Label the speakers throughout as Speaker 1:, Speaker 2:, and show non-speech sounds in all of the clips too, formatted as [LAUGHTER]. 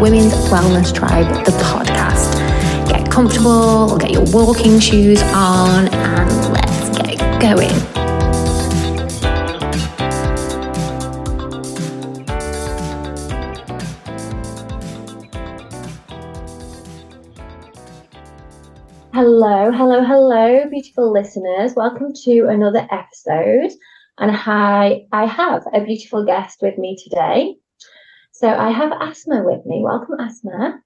Speaker 1: Women's Wellness Tribe, the podcast. Get comfortable, get your walking shoes on, and let's get going. Hello, hello, hello, beautiful listeners. Welcome to another episode. And hi, I have a beautiful guest with me today. So I have Asma with me. Welcome, Asma.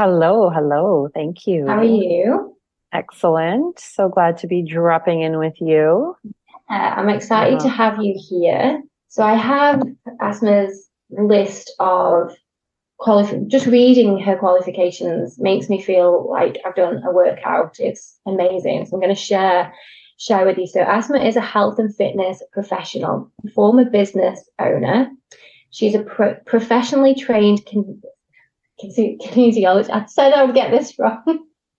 Speaker 2: Hello, hello. Thank you.
Speaker 1: How are you?
Speaker 2: Excellent. So glad to be dropping in with you.
Speaker 1: Uh, I'm excited to have you here. So I have Asma's list of qualif- just reading her qualifications makes me feel like I've done a workout. It's amazing. So I'm going to share share with you. So Asma is a health and fitness professional, former business owner. She's a pro- professionally trained kin- kinesiologist. I said I would get this wrong. [LAUGHS]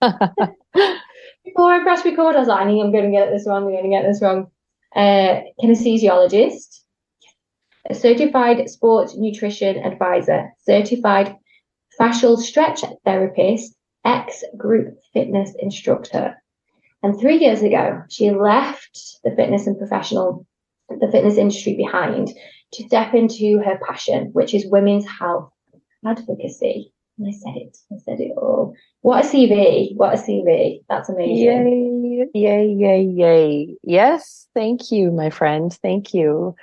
Speaker 1: Before I press record, I was like, I think I'm going to get this wrong. I'm going to get this wrong. Uh, kinesiologist, a certified sports nutrition advisor, certified fascial stretch therapist, ex group fitness instructor. And three years ago, she left the fitness and professional, the fitness industry behind to step into her passion, which is women's health advocacy. And I said it, I said it all. What a CV. What a CV. That's amazing.
Speaker 2: Yay, yay, yay, yay. Yes. Thank you, my friend. Thank you.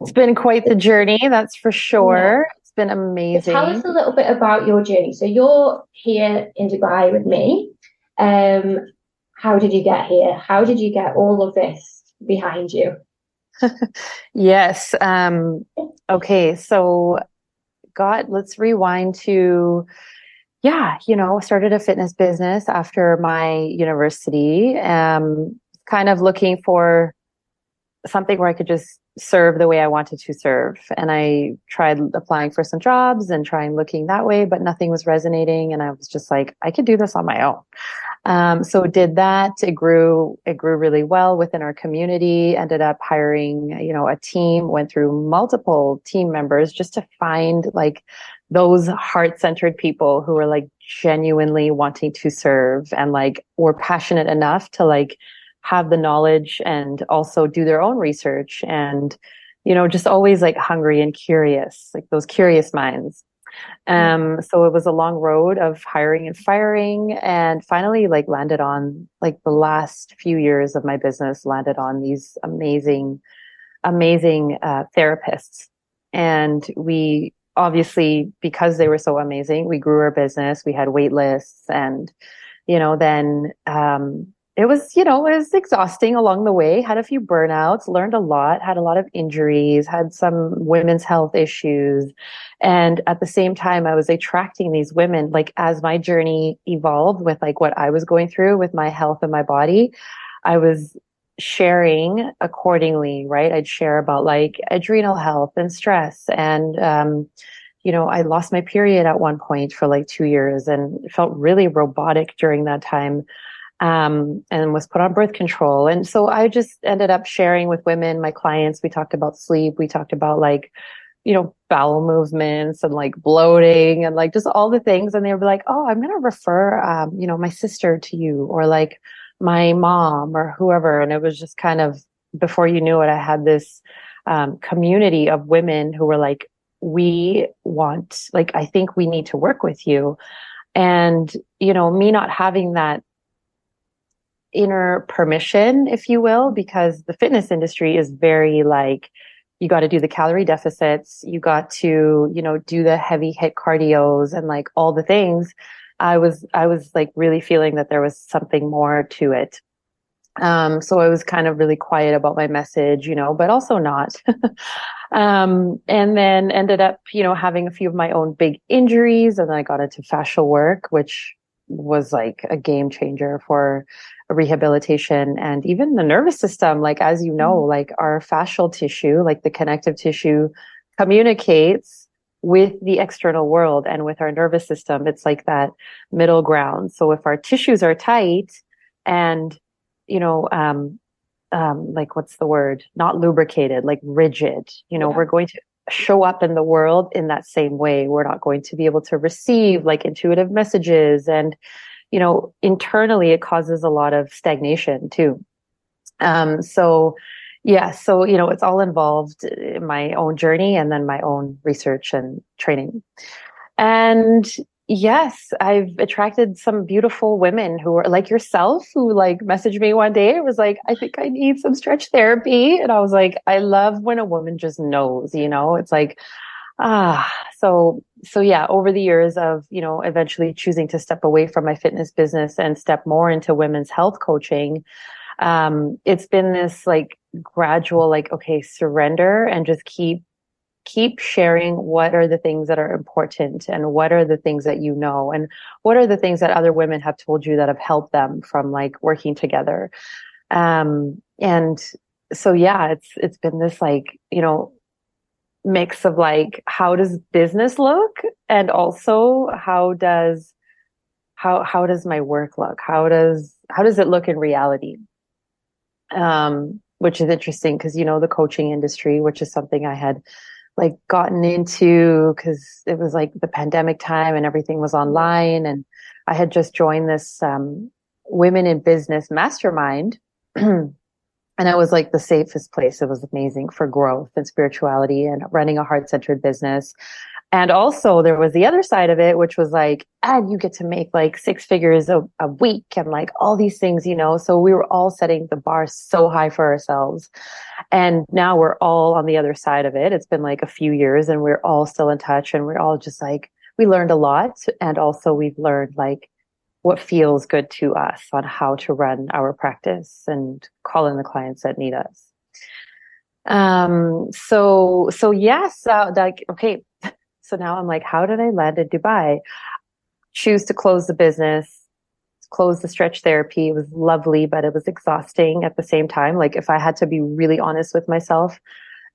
Speaker 2: It's been quite the journey, that's for sure. Yeah. It's been amazing.
Speaker 1: Tell us a little bit about your journey. So you're here in Dubai with me. Um, how did you get here? How did you get all of this behind you? [LAUGHS]
Speaker 2: yes. Um, okay. So, God, let's rewind to, yeah, you know, started a fitness business after my university. Um, kind of looking for something where I could just serve the way I wanted to serve. And I tried applying for some jobs and trying looking that way, but nothing was resonating. And I was just like, I could do this on my own. Um, so did that. It grew, it grew really well within our community, ended up hiring, you know, a team, went through multiple team members just to find like those heart centered people who were like genuinely wanting to serve and like were passionate enough to like have the knowledge and also do their own research and, you know, just always like hungry and curious, like those curious minds. Um, so it was a long road of hiring and firing and finally like landed on like the last few years of my business landed on these amazing, amazing, uh, therapists. And we obviously, because they were so amazing, we grew our business. We had wait lists and, you know, then, um, it was, you know, it was exhausting along the way. Had a few burnouts, learned a lot, had a lot of injuries, had some women's health issues. And at the same time, I was attracting these women, like as my journey evolved with like what I was going through with my health and my body, I was sharing accordingly, right? I'd share about like adrenal health and stress and, um, you know, I lost my period at one point for like two years and felt really robotic during that time um, and was put on birth control. And so I just ended up sharing with women, my clients. We talked about sleep. We talked about like, you know, bowel movements and like bloating and like just all the things. And they be like, Oh, I'm going to refer, um, you know, my sister to you or like my mom or whoever. And it was just kind of before you knew it, I had this, um, community of women who were like, we want, like, I think we need to work with you. And, you know, me not having that inner permission, if you will, because the fitness industry is very like, you got to do the calorie deficits. You got to, you know, do the heavy HIIT cardios and like all the things. I was, I was like really feeling that there was something more to it. Um, so I was kind of really quiet about my message, you know, but also not. [LAUGHS] um, and then ended up, you know, having a few of my own big injuries and then I got into fascial work, which was like a game changer for rehabilitation and even the nervous system. Like, as you know, mm-hmm. like our fascial tissue, like the connective tissue communicates with the external world and with our nervous system. It's like that middle ground. So if our tissues are tight and, you know, um, um, like what's the word? Not lubricated, like rigid, you know, yeah. we're going to show up in the world in that same way. We're not going to be able to receive like intuitive messages and, you know, internally it causes a lot of stagnation too. Um, so yeah, so, you know, it's all involved in my own journey and then my own research and training. And yes, I've attracted some beautiful women who are like yourself, who like messaged me one day. It was like, I think I need some stretch therapy. And I was like, I love when a woman just knows, you know, it's like, ah, so, so yeah, over the years of, you know, eventually choosing to step away from my fitness business and step more into women's health coaching, um, it's been this like gradual, like, okay, surrender and just keep keep sharing what are the things that are important and what are the things that you know and what are the things that other women have told you that have helped them from like working together. Um and so yeah it's it's been this like you know mix of like how does business look? And also how does how how does my work look? How does how does it look in reality? Um which is interesting because you know the coaching industry which is something i had like gotten into because it was like the pandemic time and everything was online and I had just joined this um, women in business mastermind [CLEARS THROAT] and it was like the safest place. It was amazing for growth and spirituality and running a heart centered business. And also there was the other side of it, which was like, and you get to make like six figures a, a week and like all these things, you know. So we were all setting the bar so high for ourselves. And now we're all on the other side of it. It's been like a few years and we're all still in touch and we're all just like, we learned a lot. And also we've learned like what feels good to us on how to run our practice and call in the clients that need us. Um, so, so yes, uh, like, okay, so now I'm like, how did I land in Dubai? Choose to close the business, close the stretch therapy. It was lovely, but it was exhausting at the same time. Like if I had to be really honest with myself,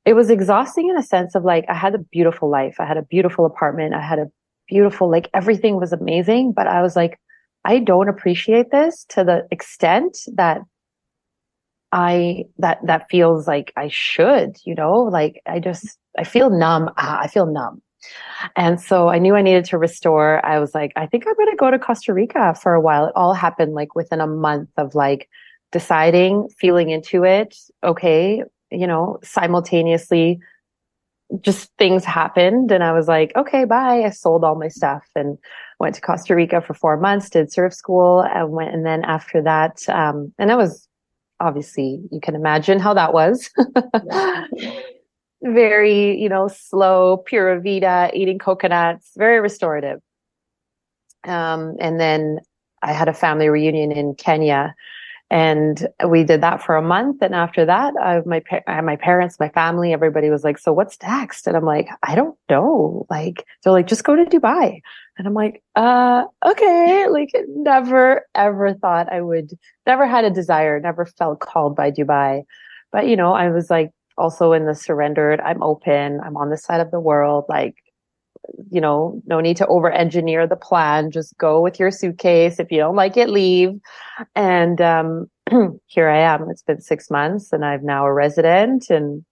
Speaker 2: it was exhausting in a sense of like, I had a beautiful life. I had a beautiful apartment. I had a beautiful, like everything was amazing, but I was like, I don't appreciate this to the extent that I, that, that feels like I should, you know, like I just, I feel numb. Ah, I feel numb. And so I knew I needed to restore. I was like, I think I'm going to go to Costa Rica for a while. It all happened like within a month of like deciding, feeling into it. Okay. You know, simultaneously just things happened and I was like, okay, bye. I sold all my stuff and went to Costa Rica for four months, did surf school and went. And then after that, um, and that was obviously you can imagine how that was. [LAUGHS] very, you know, slow, pura vida, eating coconuts, very restorative. Um, and then I had a family reunion in Kenya and we did that for a month. And after that, I, my, my parents, my family, everybody was like, so what's next? And I'm like, I don't know. Like, they're like, just go to Dubai. And I'm like, uh, okay. Like never ever thought I would, never had a desire, never felt called by Dubai. But, you know, I was like, also in the surrendered, I'm open, I'm on this side of the world, like, you know, no need to over engineer the plan. Just go with your suitcase. If you don't like it, leave. And, um, [CLEARS THROAT] here I am. It's been six months and I'm now a resident and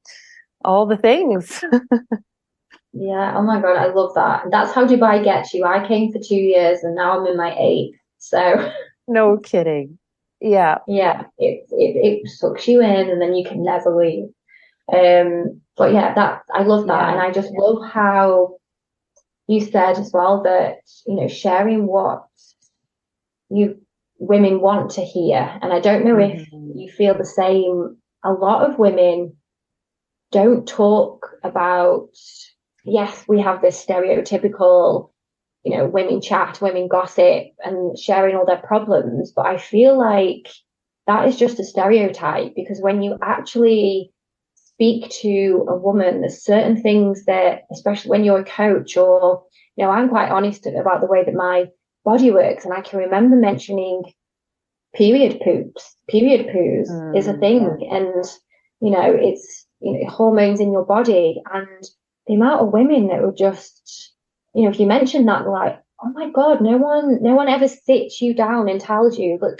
Speaker 2: all the things. [LAUGHS]
Speaker 1: yeah. Oh my God. I love that. That's how Dubai gets you. I came for two years and now I'm in my eighth. So
Speaker 2: no kidding. Yeah.
Speaker 1: Yeah. It, it, it sucks you in and then you can never leave. Um, but yeah, that I love that, yeah. and I just love how you said as well that you know sharing what you women want to hear, and I don't know mm-hmm. if you feel the same. A lot of women don't talk about. Yes, we have this stereotypical you know, women chat, women gossip and sharing all their problems. But I feel like that is just a stereotype because when you actually speak to a woman, there's certain things that, especially when you're a coach or, you know, I'm quite honest about the way that my body works. And I can remember mentioning period poops, period poos mm, is a thing. Yeah. And, you know, it's, you know, hormones in your body and the amount of women that would just, you know, if you mention that, like, oh my God, no one, no one ever sits you down and tells you, look,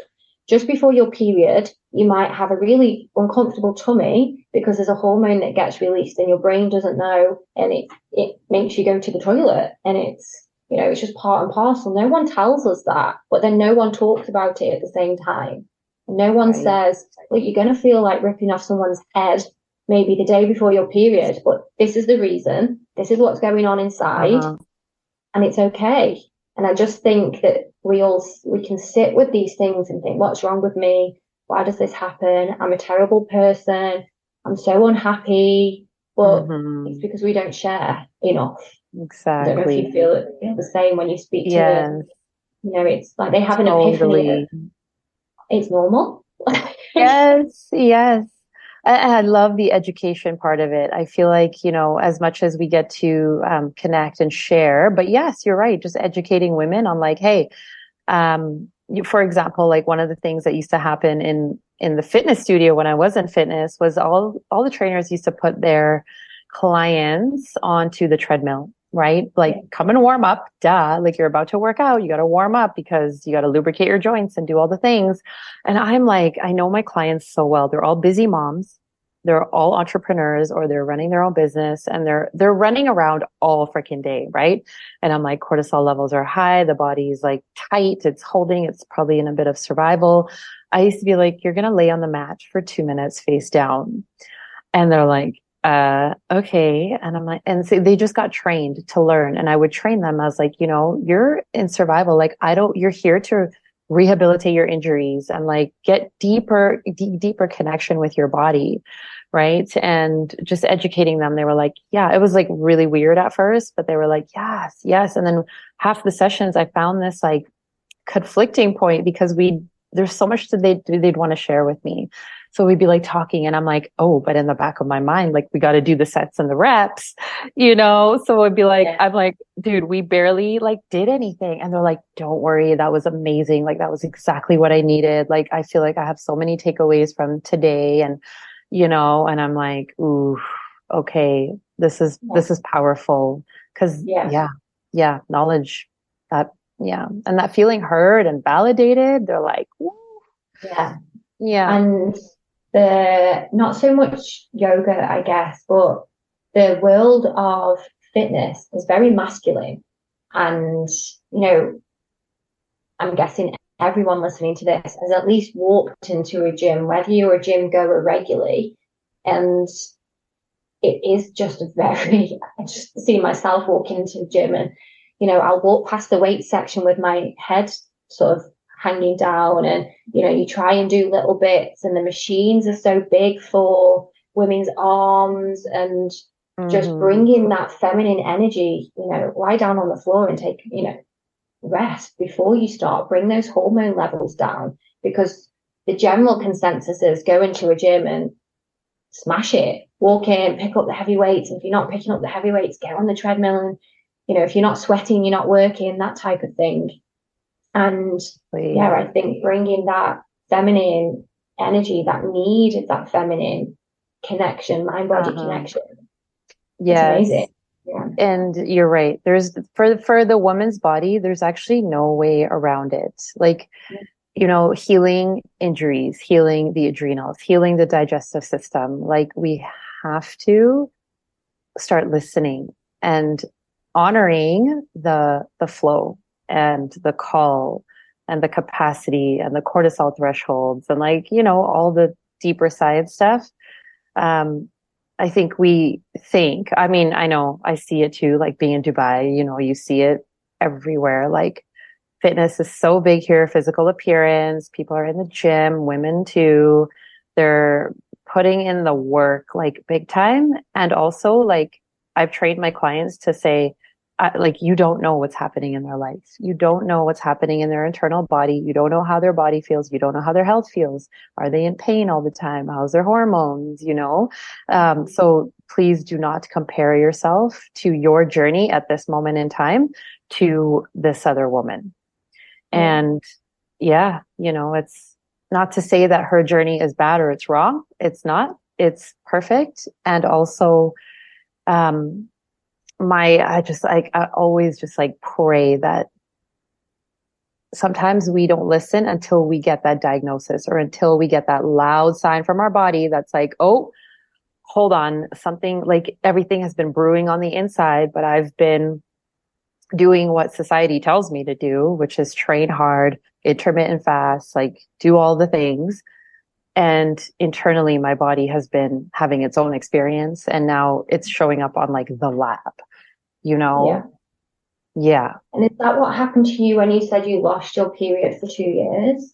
Speaker 1: just before your period, you might have a really uncomfortable tummy because there's a hormone that gets released and your brain doesn't know and it, it makes you go to the toilet and it's, you know, it's just part and parcel. No one tells us that, but then no one talks about it at the same time. No one right. says, well, you're going to feel like ripping off someone's head maybe the day before your period, but this is the reason. This is what's going on inside uh-huh. and it's okay. And I just think that we all, we can sit with these things and think, what's wrong with me? Why does this happen? I'm a terrible person. I'm so unhappy. But mm-hmm. it's because we don't share enough.
Speaker 2: Exactly.
Speaker 1: I don't know if you feel, feel the same when you speak to yes. them. You know, it's like they have an totally. epiphany. It's normal. [LAUGHS]
Speaker 2: yes, yes. And I love the education part of it. I feel like, you know, as much as we get to um, connect and share, but yes, you're right. Just educating women on like, hey, um, you, for example, like one of the things that used to happen in, in the fitness studio when I was in fitness was all, all the trainers used to put their clients onto the treadmill right? Like come and warm up, duh. Like you're about to work out. You got to warm up because you got to lubricate your joints and do all the things. And I'm like, I know my clients so well. They're all busy moms. They're all entrepreneurs or they're running their own business and they're, they're running around all freaking day. Right. And I'm like, cortisol levels are high. The body's like tight. It's holding. It's probably in a bit of survival. I used to be like, you're to lay on the mat for two minutes face down. And they're like, uh, okay. And I'm like, and so they just got trained to learn. And I would train them. I was like, you know, you're in survival. Like, I don't, you're here to rehabilitate your injuries and like get deeper, d- deeper connection with your body. Right. And just educating them. They were like, yeah, it was like really weird at first, but they were like, yes, yes. And then half the sessions, I found this like conflicting point because we, there's so much that they they'd want to share with me. So we'd be like talking and I'm like, oh, but in the back of my mind, like we got to do the sets and the reps, you know? So it'd be like, yeah. I'm like, dude, we barely like did anything. And they're like, don't worry. That was amazing. Like that was exactly what I needed. Like I feel like I have so many takeaways from today and, you know, and I'm like, ooh, okay, this is, yeah. this is powerful. Cause yeah. yeah, yeah, knowledge that, yeah. And that feeling heard and validated, they're like, Woo.
Speaker 1: yeah.
Speaker 2: Yeah.
Speaker 1: And the not so much yoga, I guess, but the world of fitness is very masculine. And, you know, I'm guessing everyone listening to this has at least walked into a gym, whether you're a gym goer regularly. And it is just a very, [LAUGHS] I just see myself walking into the gym and, you know, I'll walk past the weight section with my head sort of hanging down and you know you try and do little bits and the machines are so big for women's arms and mm-hmm. just bringing that feminine energy you know lie down on the floor and take you know rest before you start. Bring those hormone levels down because the general consensus is go into a gym and smash it. Walk in pick up the heavy weights if you're not picking up the heavy weights get on the treadmill and you know if you're not sweating you're not working that type of thing and Please. yeah, I think bringing that feminine energy, that need that feminine connection, mind body uh-huh. connection.
Speaker 2: Yeah. Yeah. And you're right. There's for for the woman's body, there's actually no way around it. Like, yeah. you know, healing injuries, healing the adrenals, healing the digestive system. Like we have to start listening and honoring the the flow and the call and the capacity and the cortisol thresholds and like, you know, all the deeper science stuff. Um, I think we think, I mean, I know I see it too, like being in Dubai, you know, you see it everywhere. Like fitness is so big here, physical appearance, people are in the gym, women too. They're putting in the work like big time. And also like I've trained my clients to say, like you don't know what's happening in their life. You don't know what's happening in their internal body. You don't know how their body feels. You don't know how their health feels. Are they in pain all the time? How's their hormones? You know? Um, so please do not compare yourself to your journey at this moment in time to this other woman. And yeah, you know, it's not to say that her journey is bad or it's wrong. It's not. It's perfect. And also, um, my I just like I always just like pray that sometimes we don't listen until we get that diagnosis or until we get that loud sign from our body that's like, oh, hold on, something like everything has been brewing on the inside, but I've been doing what society tells me to do, which is train hard, intermittent fast, like do all the things. And internally, my body has been having its own experience and now it's showing up on like the lab, you know?
Speaker 1: Yeah.
Speaker 2: Yeah.
Speaker 1: And is that what happened to you when you said you lost your period for two years?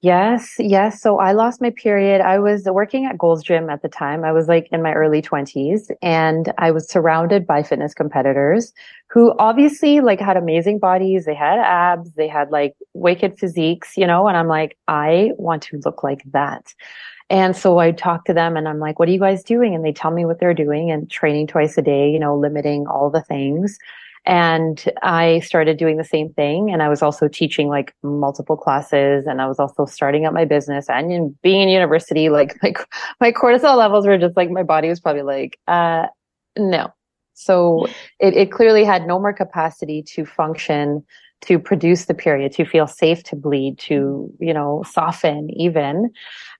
Speaker 2: Yes, yes. So I lost my period. I was working at Gold's Gym at the time. I was like in my early 20s and I was surrounded by fitness competitors who obviously like had amazing bodies. They had abs, they had like wicked physiques, you know, and I'm like, I want to look like that. And so I talk to them and I'm like, what are you guys doing? And they tell me what they're doing and training twice a day, you know, limiting all the things. And I started doing the same thing. And I was also teaching like multiple classes and I was also starting up my business and in being in university, like [LAUGHS] my, my cortisol levels were just like, my body was probably like, uh, no. So it, it clearly had no more capacity to function, to produce the period, to feel safe to bleed, to, you know, soften even.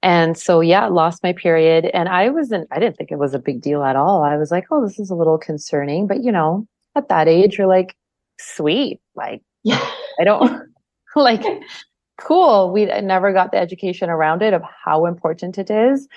Speaker 2: And so, yeah, lost my period. And I wasn't, I didn't think it was a big deal at all. I was like, oh, this is a little concerning, but you know, at that age, you're like, sweet. Like, yeah. I don't [LAUGHS] [LAUGHS] like, cool. We never got the education around it of how important it is.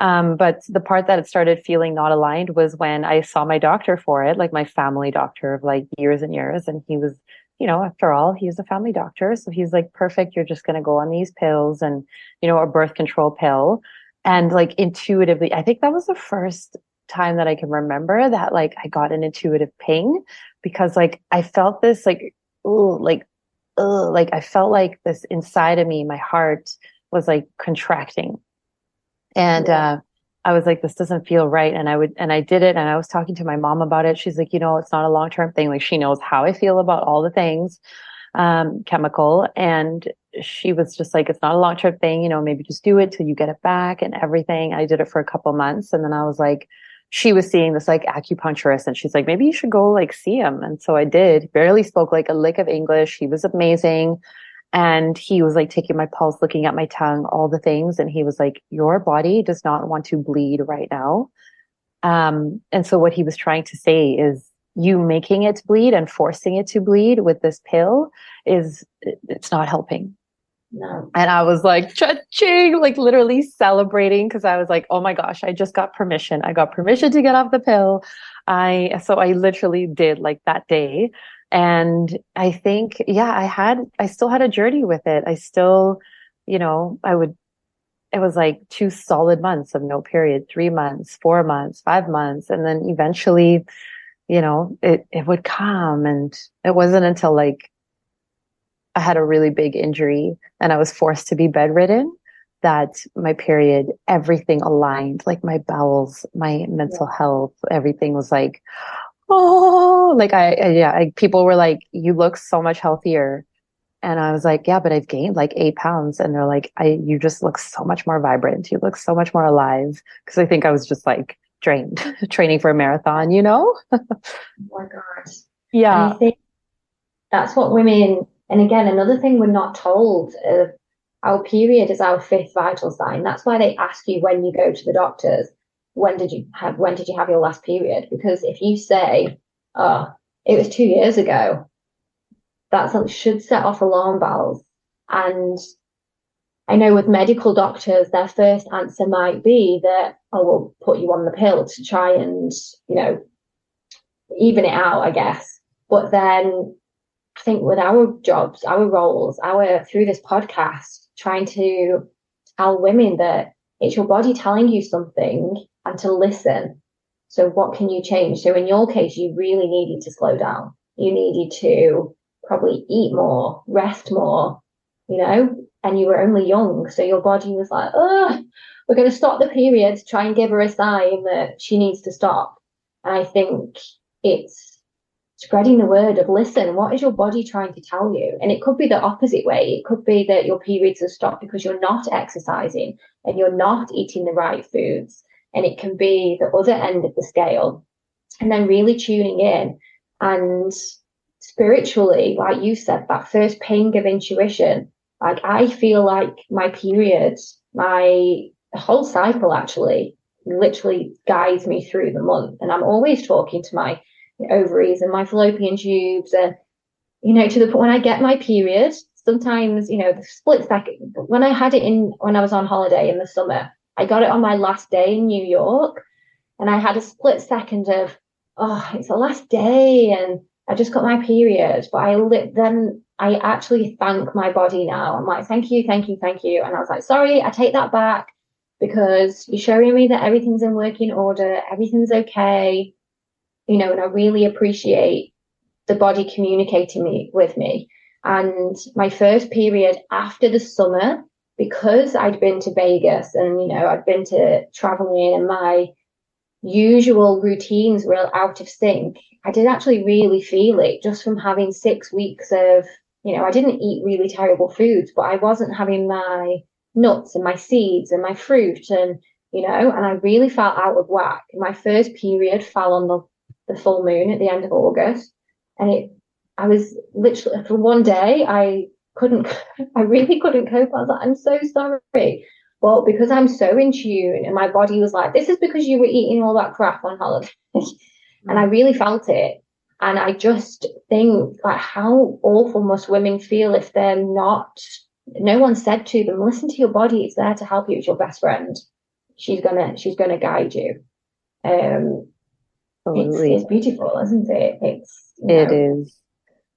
Speaker 2: Um, but the part that it started feeling not aligned was when I saw my doctor for it, like my family doctor of like years and years. And he was, you know, after all, he's a family doctor. So he's like, perfect. You're just going to go on these pills and, you know, a birth control pill. And like intuitively, I think that was the first time that I can remember that like I got an intuitive ping because like I felt this like ooh, like like I felt like this inside of me, my heart was like contracting. And uh I was like, this doesn't feel right. And I would, and I did it. And I was talking to my mom about it. She's like, you know, it's not a long term thing. Like she knows how I feel about all the things, um, chemical. And she was just like, it's not a long term thing. You know, maybe just do it till you get it back and everything. I did it for a couple months. And then I was like, she was seeing this like acupuncturist and she's like, maybe you should go like see him. And so I did, barely spoke like a lick of English. He was amazing. And he was like taking my pulse, looking at my tongue, all the things. And he was like, your body does not want to bleed right now. Um, and so what he was trying to say is you making it bleed and forcing it to bleed with this pill is, it's not helping.
Speaker 1: No.
Speaker 2: And I was like, cha-ching, like literally celebrating because I was like, oh my gosh, I just got permission. I got permission to get off the pill. I, so I literally did like that day. And I think, yeah, I had, I still had a journey with it. I still, you know, I would, it was like two solid months of no period, three months, four months, five months. And then eventually, you know, it, it would come. And it wasn't until like I had a really big injury and I was forced to be bedridden that my period, everything aligned, like my bowels, my mental health, everything was like, oh, like I, I yeah, I, people were like, you look so much healthier. And I was like, yeah, but I've gained like eight pounds. And they're like, I, you just look so much more vibrant. You look so much more alive. Cause I think I was just like drained, [LAUGHS] training for a marathon, you know?
Speaker 1: oh my God.
Speaker 2: Yeah.
Speaker 1: I think that's what women and again, another thing we're not told uh, our period is our fifth vital sign. That's why they ask you when you go to the doctors, when did you have when did you have your last period? Because if you say, oh, it was two years ago, that should set off alarm bells. And I know with medical doctors, their first answer might be that, oh, we'll put you on the pill to try and, you know, even it out, I guess. But then I think with our jobs, our roles, our through this podcast, trying to tell women that it's your body telling you something and to listen. So what can you change? So in your case, you really needed to slow down. You needed to probably eat more, rest more, you know, and you were only young. So your body was like, oh, we're going to stop the period, try and give her a sign that she needs to stop. And I think it's spreading the word of listen, what is your body trying to tell you? And it could be the opposite way. It could be that your periods have stopped because you're not exercising and you're not eating the right foods. And it can be the other end of the scale. And then really tuning in and spiritually, like you said, that first ping of intuition, like I feel like my period, my whole cycle actually literally guides me through the month. And I'm always talking to my ovaries and my fallopian tubes and you know, to the point when I get my period, sometimes, you know, the split second when I had it in when I was on holiday in the summer, I got it on my last day in New York and I had a split second of, oh, it's the last day and I just got my period. But I lit then I actually thank my body now. I'm like, thank you, thank you, thank you. And I was like, sorry, I take that back because you're showing me that everything's in working order, everything's okay. You know, and I really appreciate the body communicating me with me. And my first period after the summer, because I'd been to Vegas and, you know, I'd been to traveling and my usual routines were out of sync, I did actually really feel it just from having six weeks of, you know, I didn't eat really terrible foods, but I wasn't having my nuts and my seeds and my fruit and, you know, and I really felt out of whack. My first period fell on the, the full moon at the end of August. And it, I was literally, for one day, I couldn't, [LAUGHS] I really couldn't cope. I was like, I'm so sorry. Well, because I'm so in tune and my body was like, this is because you were eating all that crap on holiday. [LAUGHS] and I really felt it. And I just think like how awful must women feel if they're not, no one said to them, listen to your body. It's there to help you. It's your best friend. She's gonna, she's gonna guide you. Um, it's, it's, beautiful, isn't it? It's,
Speaker 2: you know, it is.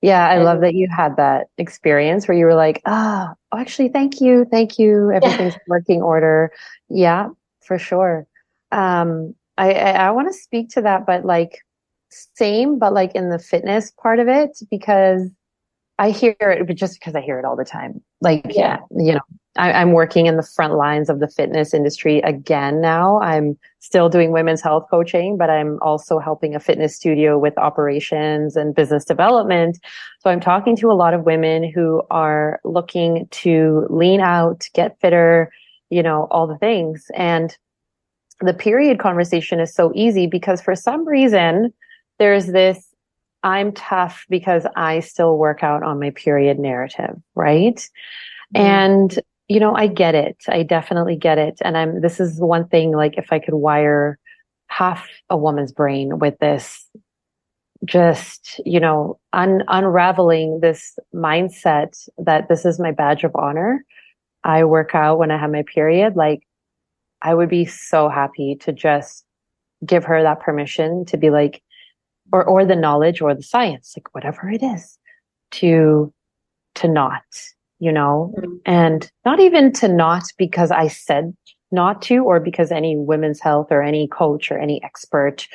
Speaker 2: Yeah, I love that you had that experience where you were like, ah, oh, actually, thank you, thank you. Everything's [LAUGHS] working order. Yeah, for sure. Um, I, I, I want to speak to that, but like same, but like in the fitness part of it, because I hear it, but just because I hear it all the time. Like, yeah, you know, I, am working in the front lines of the fitness industry again now. I'm still doing women's health coaching, but I'm also helping a fitness studio with operations and business development. So I'm talking to a lot of women who are looking to lean out, get fitter, you know, all the things. And the period conversation is so easy because for some reason, there's this I'm tough because I still work out on my period narrative, right? Mm-hmm. And you know, I get it. I definitely get it. And I'm, this is one thing, like if I could wire half a woman's brain with this, just, you know, un- unraveling this mindset that this is my badge of honor. I work out when I have my period. Like I would be so happy to just give her that permission to be like, or, or the knowledge or the science, like whatever it is to, to not you know, mm-hmm. and not even to not because I said not to or because any women's health or any coach or any expert,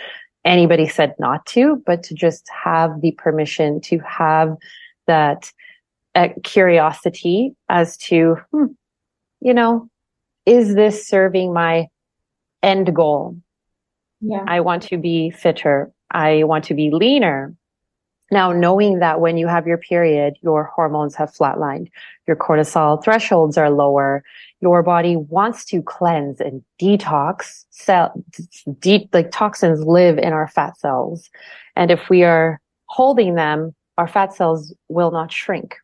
Speaker 2: anybody said not to, but to just have the permission to have that uh, curiosity as to, hmm, you know, is this serving my end goal? Yeah. I want to be fitter. I want to be leaner. Now, knowing that when you have your period, your hormones have flatlined, your cortisol thresholds are lower, your body wants to cleanse and detox cell, deep, like toxins live in our fat cells. And if we are holding them, our fat cells will not shrink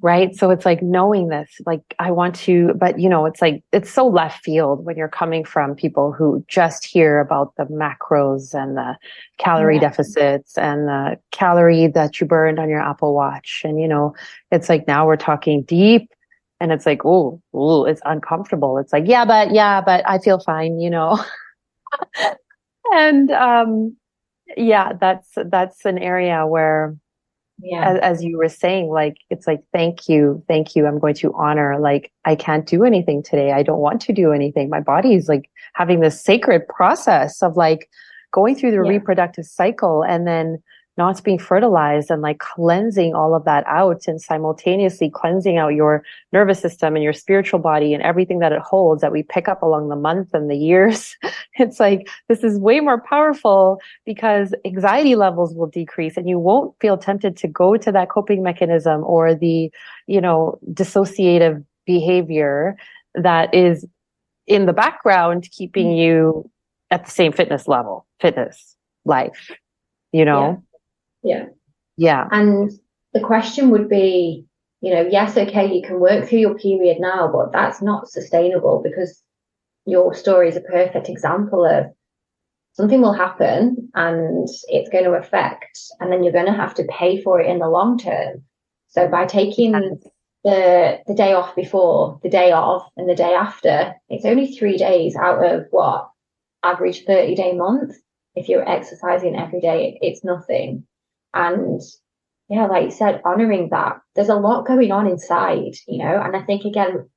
Speaker 2: right? So it's like knowing this like i want to but you know it's like it's so left field when you're coming from people who just hear about the macros and the calorie yeah. deficits and the calorie that you burned on your apple watch. And you know it's like now we're talking deep and it's like oh oh, it's uncomfortable. It's like yeah but yeah but i feel fine you know? [LAUGHS] And um yeah that's that's an area where yeah. As, as, you were saying, like, it's like, thank you, thank you. I'm going to honor, like, I can't do anything today. I don't want to do anything. My body is like having this sacred process of like going through the yeah. reproductive cycle and then not being fertilized and like cleansing all of that out and simultaneously cleansing out your nervous system and your spiritual body and everything that it holds that we pick up along the month and the years. [LAUGHS] It's like, this is way more powerful because anxiety levels will decrease and you won't feel tempted to go to that coping mechanism or the, you know, dissociative behavior that is in the background keeping mm-hmm. you at the same fitness level, fitness life, you know?
Speaker 1: Yeah.
Speaker 2: Yeah.
Speaker 1: And the question would be, you know, yes, okay, you can work through your period now, but that's not sustainable because your story is a perfect example of something will happen and it's going to affect, and then you're going to have to pay for it in the long term. So by taking the the day off before, the day off, and the day after, it's only three days out of what average 30 day month. If you're exercising every day, it's nothing. And yeah, like you said, honoring that. There's a lot going on inside, you know, and I think again,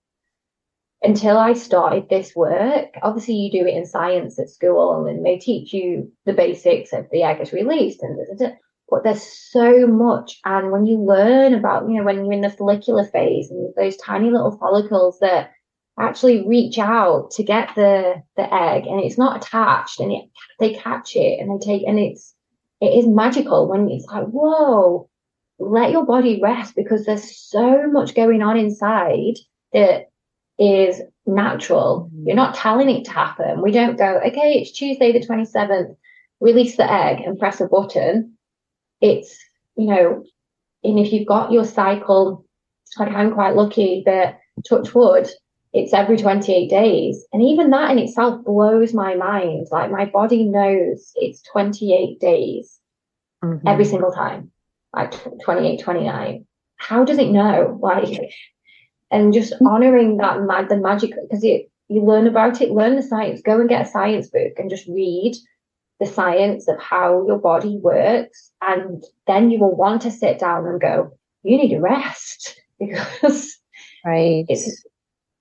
Speaker 1: until I started this work, obviously you do it in science at school and they teach you the basics of the egg is released and but there's so much. And when you learn about, you know, when you're in the follicular phase and those tiny little follicles that actually reach out to get the the egg and it's not attached and it, they catch it and they take and it's it is magical when it's like whoa let your body rest because there's so much going on inside that is natural. Mm-hmm. you're not telling it to happen. We don't go okay it's tuesday the 27th release the egg and press a button. It's you know and if you've got your cycle like i'm quite lucky that touch wood it's every 28 days. And even that in itself blows my mind. Like my body knows it's 28 days mm-hmm. every single time, like 28, 29. How does it know? Like, and just honoring that, the magic, because you, you learn about it, learn the science, go and get a science book and just read the science of how your body works. And then you will want to sit down and go, you need a rest [LAUGHS] because
Speaker 2: right.
Speaker 1: it's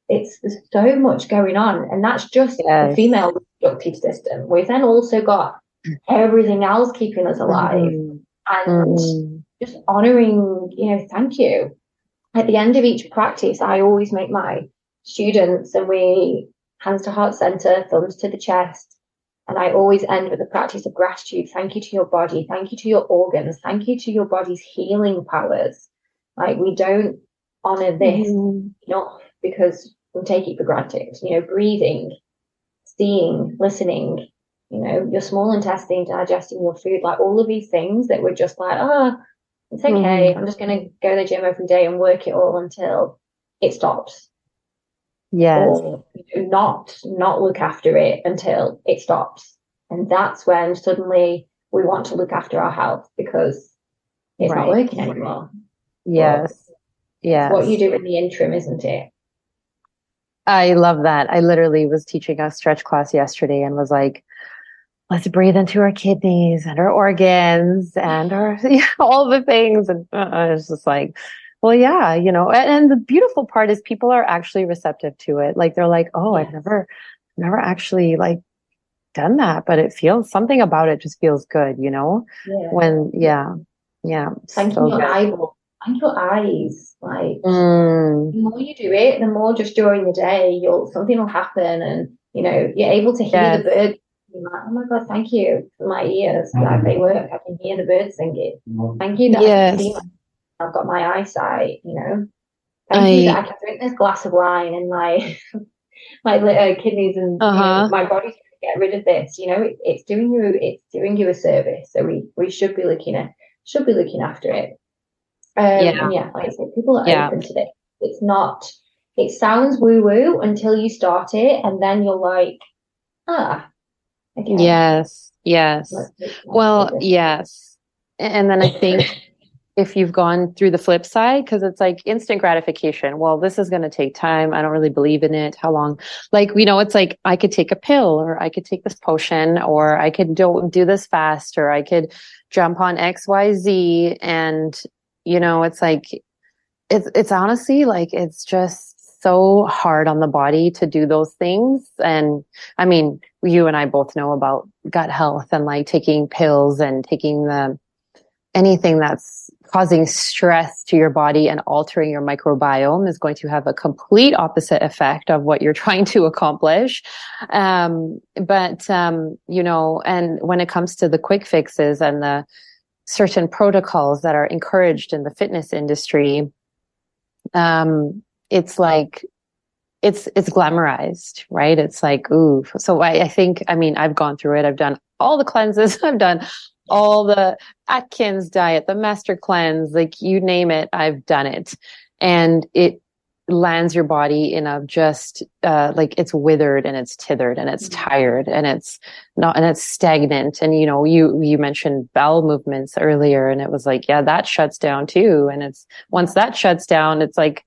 Speaker 1: it's there's so much going on, and that's just yes. the female reproductive system. We've then also got everything else keeping us alive, mm-hmm. and mm-hmm. just honoring. You know, thank you. At the end of each practice, I always make my students, and we hands to heart center, thumbs to the chest, and I always end with a practice of gratitude. Thank you to your body. Thank you to your organs. Thank you to your body's healing powers. Like we don't honor this mm. enough because we take it for granted. You know, breathing, seeing, listening, you know, your small intestine digesting your food, like all of these things that we're just like, oh, it's okay. Mm. I'm just going to go to the gym every day and work it all until it stops.
Speaker 2: Yes.
Speaker 1: Or not, not look after it until it stops. And that's when suddenly we want to look after our health because it's right. not working anymore.
Speaker 2: Yes. Yes.
Speaker 1: What you do in the interim, isn't it?
Speaker 2: I love that. I literally was teaching a stretch class yesterday and was like, let's breathe into our kidneys and our organs and our, [LAUGHS] yeah, all the things. And uh, it's just like, well, yeah, you know, and, and, the beautiful part is people are actually receptive to it. Like they're like, oh. I've never, never actually like done that, but it feels something about it just feels good, you know, yeah. when, yeah, yeah.
Speaker 1: Thank so your eyeball and your eyes. Like mm. the more you do it, the more just during the day, you'll something will happen, and you know you're able to hear yes. the birds. Like, oh my god, thank you for my ears. Mm. Like they work. I can hear the birds singing. Thank you that yes. I have got my eyesight. You know, thank I... you that I can drink this glass of wine and my [LAUGHS] my uh, kidneys and uh-huh. you know, uh-huh. my body get rid of this. You know, it, it's doing you it's doing you a service. So we we should be looking at should be looking after it. Um, yeah. yeah, like I said, people are yeah. open to it. It's not, it sounds woo woo until you start it, and then you're like, ah,
Speaker 2: okay. Yes, yes. well, yes. And then I think [LAUGHS] if you've gone through the flip side, because it's like instant gratification. Well, this is going to take time. I don't really believe in it. How long? Like, you know, it's like I could take a pill or I could take this potion or I could do, do this fast or I could jump on X, Y, Z and you know, it's like, it's, it's honestly like, it's just so hard on the body to do those things. And I mean, you and I both know about gut health and like taking pills and taking the, anything that's causing stress to your body and altering your microbiome is going to have a complete opposite effect of what you're [LAUGHS] trying to accomplish. Um, but, um, you know, and when it comes to the quick fixes and the, certain protocols that are encouraged in the fitness industry, um, it's like it's it's glamorized, right? It's like ooh. So I, I think I mean I've gone through it. I've done all the cleanses. [LAUGHS] I've done all the Atkins diet, the master cleanse, like you name it, I've done it. And it lands your body in a just uh, like it's withered and it's tithered and it's mm-hmm. tired and it's not and it's stagnant. And you know you you mentioned bowel movements earlier and it was like yeah that shuts down too. And it's once that shuts down it's like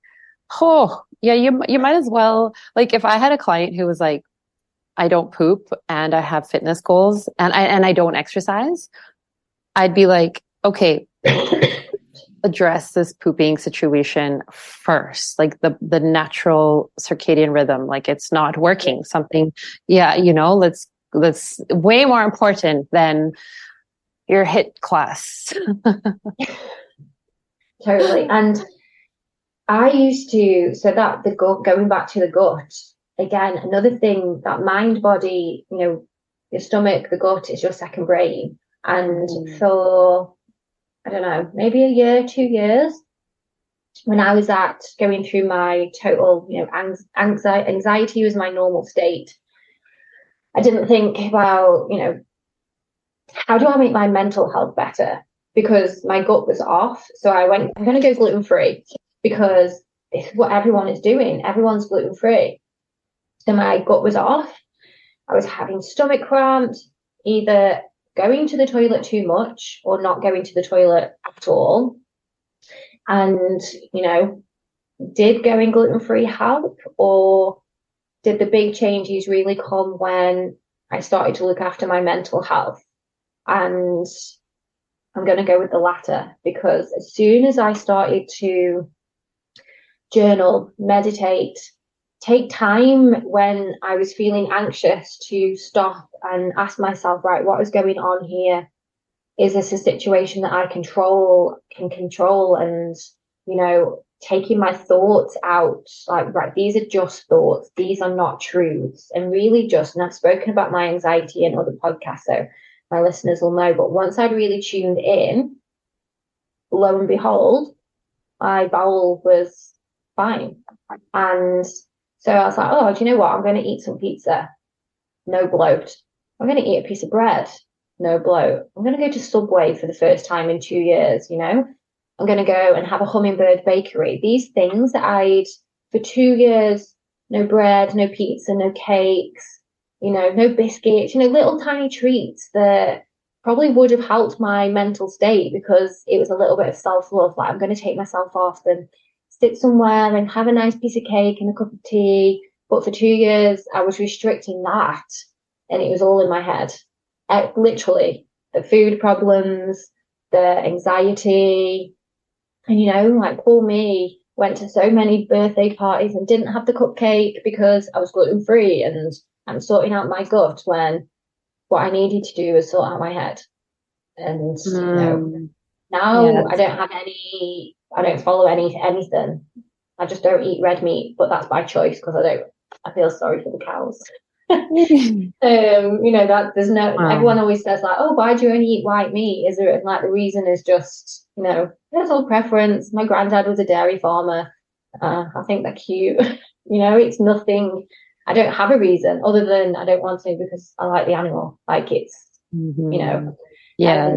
Speaker 2: oh yeah you you might as well like if I had a client who was like I don't poop and I have fitness goals and I and I don't exercise I'd be like okay [LAUGHS] address this pooping situation first like the the natural circadian rhythm like it's not working something yeah you know let's let's way more important than your HIIT class [LAUGHS]
Speaker 1: totally and i used to so that the gut going back to the gut again another thing that mind body you know your stomach the gut is your second brain and mm. for I don't know, maybe a year, two years, when I was at going through my total, you know, anxiety, anxiety was my normal state. I didn't think about, you know, how do I make my mental health better? Because my gut was off. So I went, I'm going to go gluten free because this is what everyone is doing. Everyone's gluten free. So my gut was off. I was having stomach cramps, either going to the toilet too much or not going to the toilet at all. And, you know, did going gluten free help or did the big changes really come when I started to look after my mental health? And I'm going to go with the latter because as soon as I started to journal, meditate, take time when I was feeling anxious to stop and ask myself, right, what is going on here? Is this a situation that I control, can control? And, you know, taking my thoughts out, like, right, these are just thoughts. These are not truths. And really just, and I've spoken about my anxiety in other podcasts, so my listeners will know, but once I'd really tuned in, lo and behold, my bowel was fine. And so I was like, oh, do you know what? I'm going to eat some pizza. No bloat. I'm going to eat a piece of bread. No bloat. I'm going to go to Subway for the first time in two years, you know? I'm going to go and have a hummingbird bakery. These things that I'd, for two years, no bread, no pizza, no cakes, you know, no biscuits, you know, little tiny treats that probably would have helped my mental state because it was a little bit of self love. Like, I'm going to take myself off and sit somewhere and have a nice piece of cake and a cup of tea. But for two years, I was restricting that and it was all in my head. I, literally, the food problems, the anxiety. And, you know, like poor me went to so many birthday parties and didn't have the cupcake because I was gluten free and I'm sorting out my gut when what I needed to do was sort out my head. And, mm. you know, mm. now yes. I don't have any I don't follow any anything. I just don't eat red meat, but that's by choice because I don't. I feel sorry for the cows. [LAUGHS] [LAUGHS] um, you know that there's no. Wow. Everyone always says like, "Oh, why do you only eat white meat?" Is there like the reason is just you know personal preference. My granddad was a dairy farmer. Uh, I think they're cute. [LAUGHS] you know, it's nothing. I don't have a reason other than I don't want to because I like the animal. Like it's mm-hmm. you know.
Speaker 2: Yeah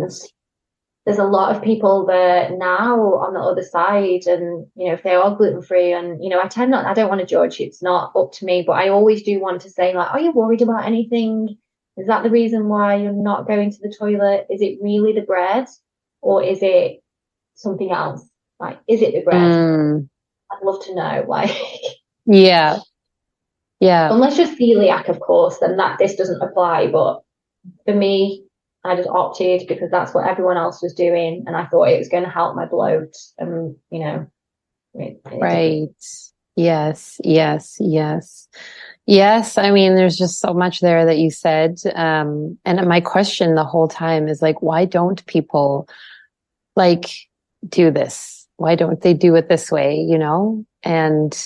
Speaker 1: there's a lot of people that now on the other side and you know if they are gluten free and you know i tend not i don't want to judge it's not up to me but i always do want to say like are you worried about anything? Is that the reason why you're not going to the toilet? Is it really the bread or is it something else? Like is it the bread? Mm. i'd love to know [LAUGHS] like
Speaker 2: yeah. Yeah.
Speaker 1: Unless you're celiac of course then that this doesn't apply but for me I just opted because that's what everyone else was doing, and I thought it was going to help my bloat, and you know,
Speaker 2: it, it right. Yes, yes, yes. Yes, I mean, there's just so much there that you said. Um, and my question the whole time is like, why don't people like do this? Why don't they do it this way, you know? And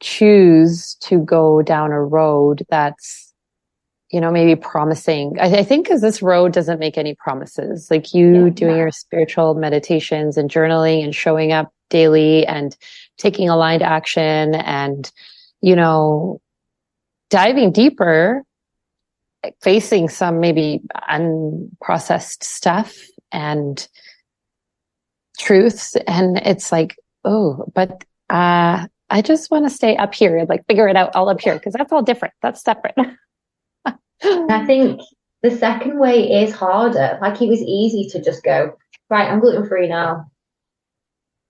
Speaker 2: choose to go down a road that's you know, maybe promising. I, I think because this road doesn't make any promises. Like you yeah, doing your spiritual meditations and journaling and showing up daily and taking aligned action and, you know, diving deeper facing some maybe unprocessed stuff and truths. And it's like, oh, but uh, I just want to stay up here, like figure it out all up here, because that's all different. That's separate. [LAUGHS]
Speaker 1: I think the second way is harder. Like it was easy to just go, right, I'm gluten free now.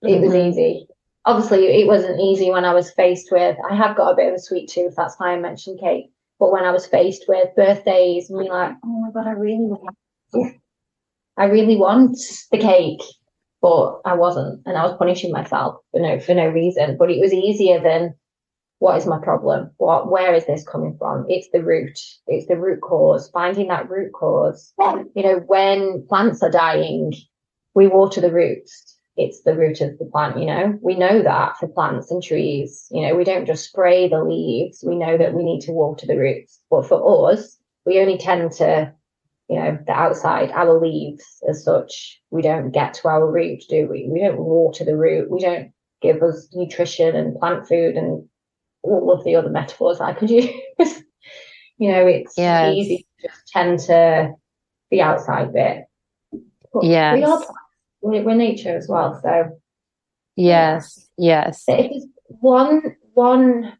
Speaker 1: It mm-hmm. was easy. Obviously, it wasn't easy when I was faced with, I have got a bit of a sweet tooth. That's why I mentioned cake. But when I was faced with birthdays and being like, oh my God, I really want, [LAUGHS] I really want the cake, but I wasn't. And I was punishing myself for no, for no reason. But it was easier than what is my problem? What, where is this coming from? It's the root. It's the root cause. Finding that root cause. You know, when plants are dying, we water the roots it's the root of the plant, you know. We know that for plants and trees, you know, we don't just spray the leaves. We know that we need to water the roots. But for us, we only tend to, you know, the outside, our leaves as such, we don't get to our root, do we? We don't water the root. We don't give us nutrition and plant food and all of the other metaphors I could use. [LAUGHS] you know, it's yes. easy to just tend to the outside bit.
Speaker 2: Yeah. We are
Speaker 1: we're, we're nature as well. So
Speaker 2: yes, yes.
Speaker 1: If there's one one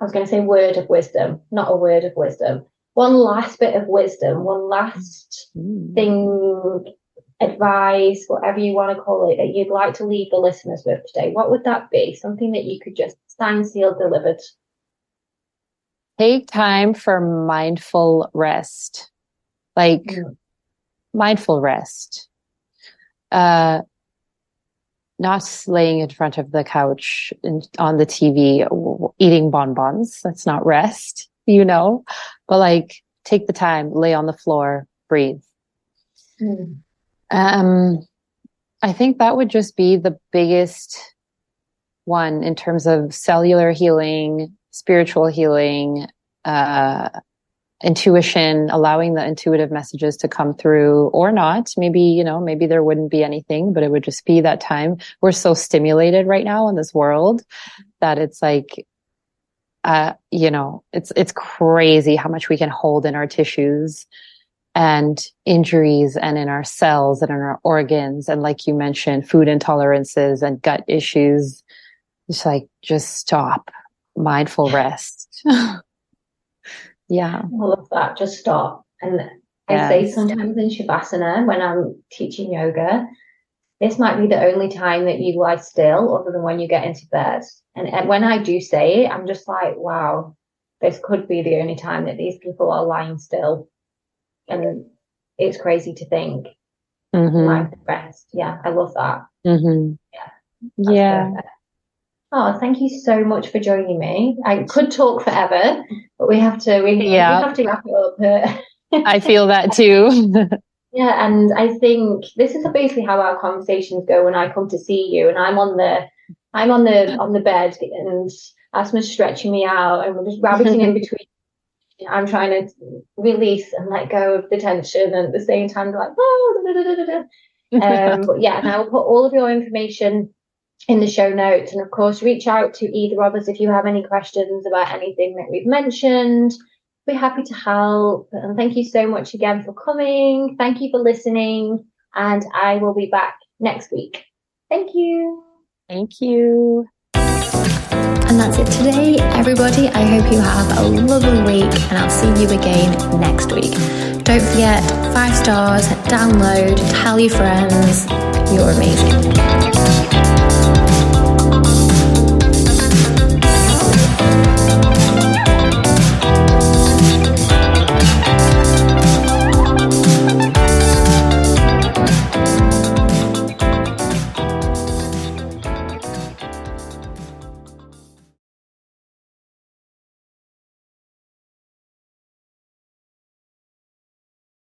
Speaker 1: I was going to say word of wisdom, not a word of wisdom. One last bit of wisdom, one last mm. thing, advice, whatever you want to call it, that you'd like to leave the listeners with today. What would that be? Something that you could just sign, sealed, delivered.
Speaker 2: Take time for mindful rest, like mm. mindful rest uh, not laying in front of the couch and on the TV eating bonbons. That's not rest, [LAUGHS] you know, but like take the time, lay on the floor, breathe. Mm. Um, I think that would just be the biggest one in terms of cellular healing, spiritual healing, uh, intuition, allowing the intuitive messages to come through or not. Maybe, you know, maybe there wouldn't be anything, but it would just be that time. We're so stimulated right now in this world that it's like, uh, you know, it's, it's crazy how much we can hold in our tissues and injuries and in our cells and in our organs. And like you mentioned, food intolerances and gut issues. Just like, just stop mindful rest. [LAUGHS] Yeah.
Speaker 1: All of that. Just stop. And I say sometimes in Shavasana when I'm teaching yoga, this might be the only time that you lie still other than when you get into bed. And, and when I do say it, I'm just like, wow, this could be the only time that these people are lying still. And it's crazy to think. Mm-hmm. Like the rest. Yeah, I love that.
Speaker 2: Mm-hmm.
Speaker 1: Yeah.
Speaker 2: Yeah.
Speaker 1: Perfect. Oh, thank you so much for joining me. I could talk forever, but we have to we, yeah. we have to wrap it
Speaker 2: up. [LAUGHS] I feel that too. [LAUGHS]
Speaker 1: yeah, and I think this is basically how our conversations go when I come to see you, and I'm on the I'm on the on the bed, and Asma's stretching me out, and we're just rabbiting in [LAUGHS] between. I'm trying to release and let go of the tension, and at the same time, like, oh, da, da, da, um, but yeah, and I'll put all of your information in the show notes. And of course, reach out to either of us if you have any questions about anything that we've mentioned. We're happy to help. And thank you so much again for coming. Thank you for listening. And I will be back next week. Thank you.
Speaker 2: Thank you.
Speaker 3: And that's it today, everybody. I hope you have a lovely week, and I'll see you again next week. Don't forget five stars, download, tell your friends. You're amazing.